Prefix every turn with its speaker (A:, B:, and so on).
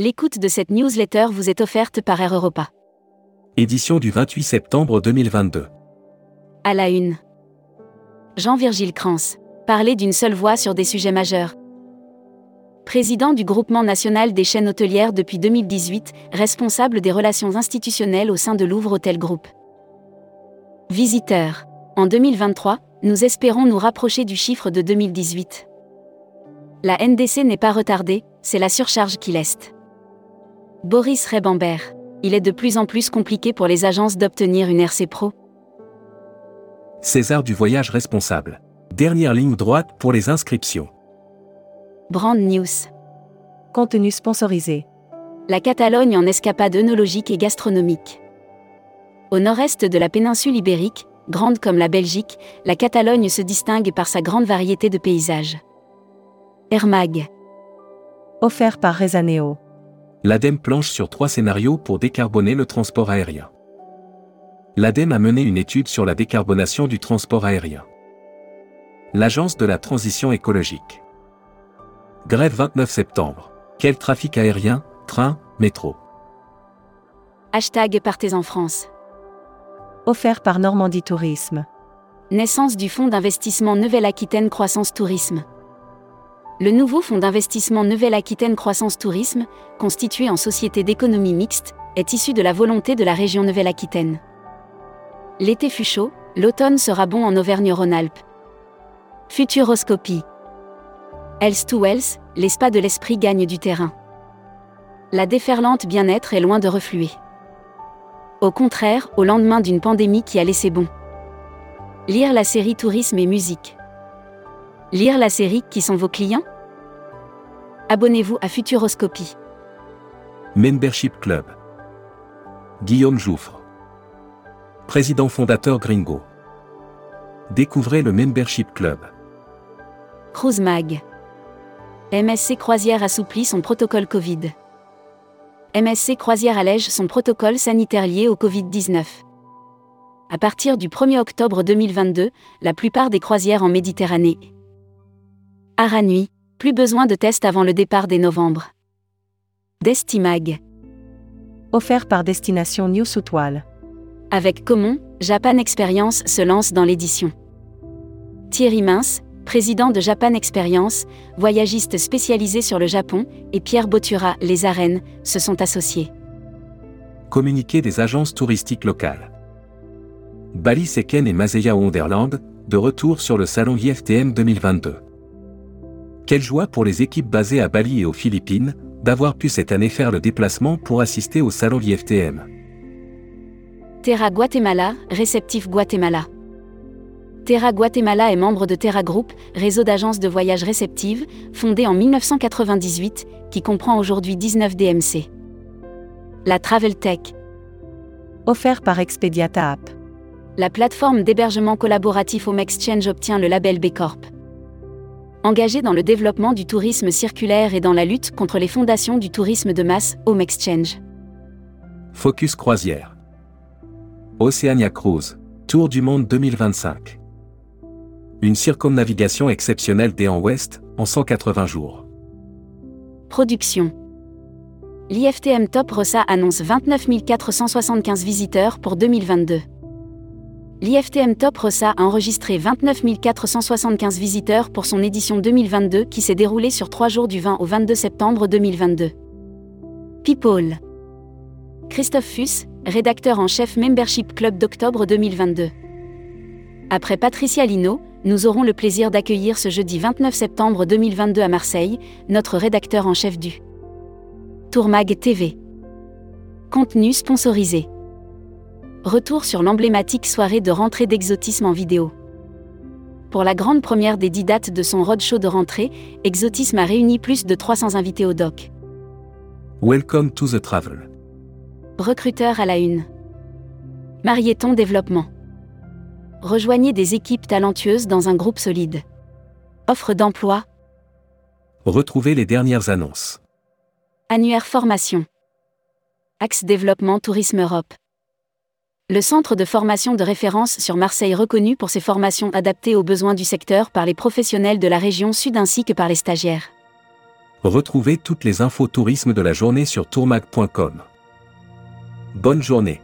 A: L'écoute de cette newsletter vous est offerte par Air Europa.
B: Édition du 28 septembre 2022.
A: À la une. Jean-Virgile Crans. Parler d'une seule voix sur des sujets majeurs. Président du groupement national des chaînes hôtelières depuis 2018, responsable des relations institutionnelles au sein de Louvre Hôtel Group. Visiteur. En 2023, nous espérons nous rapprocher du chiffre de 2018. La NDC n'est pas retardée, c'est la surcharge qui l'est. Boris Rebambert. Il est de plus en plus compliqué pour les agences d'obtenir une RC Pro.
B: César du voyage responsable. Dernière ligne droite pour les inscriptions.
A: Brand News.
C: Contenu sponsorisé.
A: La Catalogne en escapade œnologique et gastronomique. Au nord-est de la péninsule ibérique, grande comme la Belgique, la Catalogne se distingue par sa grande variété de paysages. Hermag.
C: Offert par Rezaneo.
B: L'ADEME planche sur trois scénarios pour décarboner le transport aérien. L'ADEME a mené une étude sur la décarbonation du transport aérien. L'Agence de la transition écologique. Grève 29 septembre. Quel trafic aérien, train, métro?
A: Hashtag Partez en France.
C: Offert par Normandie Tourisme.
A: Naissance du fonds d'investissement Nouvelle-Aquitaine Croissance Tourisme. Le nouveau fonds d'investissement Nouvelle-Aquitaine Croissance Tourisme, constitué en société d'économie mixte, est issu de la volonté de la région Nouvelle-Aquitaine. L'été fut chaud, l'automne sera bon en Auvergne-Rhône-Alpes. Futuroscopie. Else to Wells, les de l'esprit gagnent du terrain. La déferlante bien-être est loin de refluer. Au contraire, au lendemain d'une pandémie qui a laissé bon. Lire la série Tourisme et musique. Lire la série Qui sont vos clients? Abonnez-vous à Futuroscopie.
B: Membership Club. Guillaume Jouffre. Président fondateur Gringo. Découvrez le Membership Club.
A: Cruise Mag. MSC Croisière assouplit son protocole Covid. MSC Croisière allège son protocole sanitaire lié au Covid-19. À partir du 1er octobre 2022, la plupart des croisières en Méditerranée. Aranui, plus besoin de tests avant le départ des novembre. Destimag.
C: Offert par Destination New Soutoile.
A: Avec Comon, Japan Experience se lance dans l'édition. Thierry Mince, président de Japan Experience, voyagiste spécialisé sur le Japon, et Pierre Botura, les arènes, se sont associés.
B: Communiqué des agences touristiques locales. Bali Seken et Mazeya Wonderland, de retour sur le salon IFTM 2022. Quelle joie pour les équipes basées à Bali et aux Philippines, d'avoir pu cette année faire le déplacement pour assister au salon IFTM.
A: Terra Guatemala, réceptif Guatemala. Terra Guatemala est membre de Terra Group, réseau d'agences de voyage réceptives, fondé en 1998, qui comprend aujourd'hui 19 DMC. La Travel Tech.
C: Offert par Expediata App.
A: La plateforme d'hébergement collaboratif Home Exchange obtient le label B Corp. Engagé dans le développement du tourisme circulaire et dans la lutte contre les fondations du tourisme de masse, Home Exchange.
B: Focus Croisière. Oceania Cruise. Tour du monde 2025. Une circumnavigation exceptionnelle des en ouest, en 180 jours.
A: Production. L'IFTM Top Rossa annonce 29 475 visiteurs pour 2022. L'IFTM Top Rossa a enregistré 29 475 visiteurs pour son édition 2022 qui s'est déroulée sur trois jours du 20 au 22 septembre 2022. People. Christophe Fuss, rédacteur en chef Membership Club d'octobre 2022. Après Patricia Lino, nous aurons le plaisir d'accueillir ce jeudi 29 septembre 2022 à Marseille, notre rédacteur en chef du Tourmag TV. Contenu sponsorisé. Retour sur l'emblématique soirée de rentrée d'Exotisme en vidéo. Pour la grande première des dix dates de son roadshow de rentrée, Exotisme a réuni plus de 300 invités au doc.
B: Welcome to the travel.
A: Recruteur à la une. Marieton Développement. Rejoignez des équipes talentueuses dans un groupe solide. Offre d'emploi.
B: Retrouvez les dernières annonces.
A: Annuaire formation. Axe développement Tourisme Europe. Le centre de formation de référence sur Marseille reconnu pour ses formations adaptées aux besoins du secteur par les professionnels de la région sud ainsi que par les stagiaires.
B: Retrouvez toutes les infos tourisme de la journée sur tourmag.com. Bonne journée.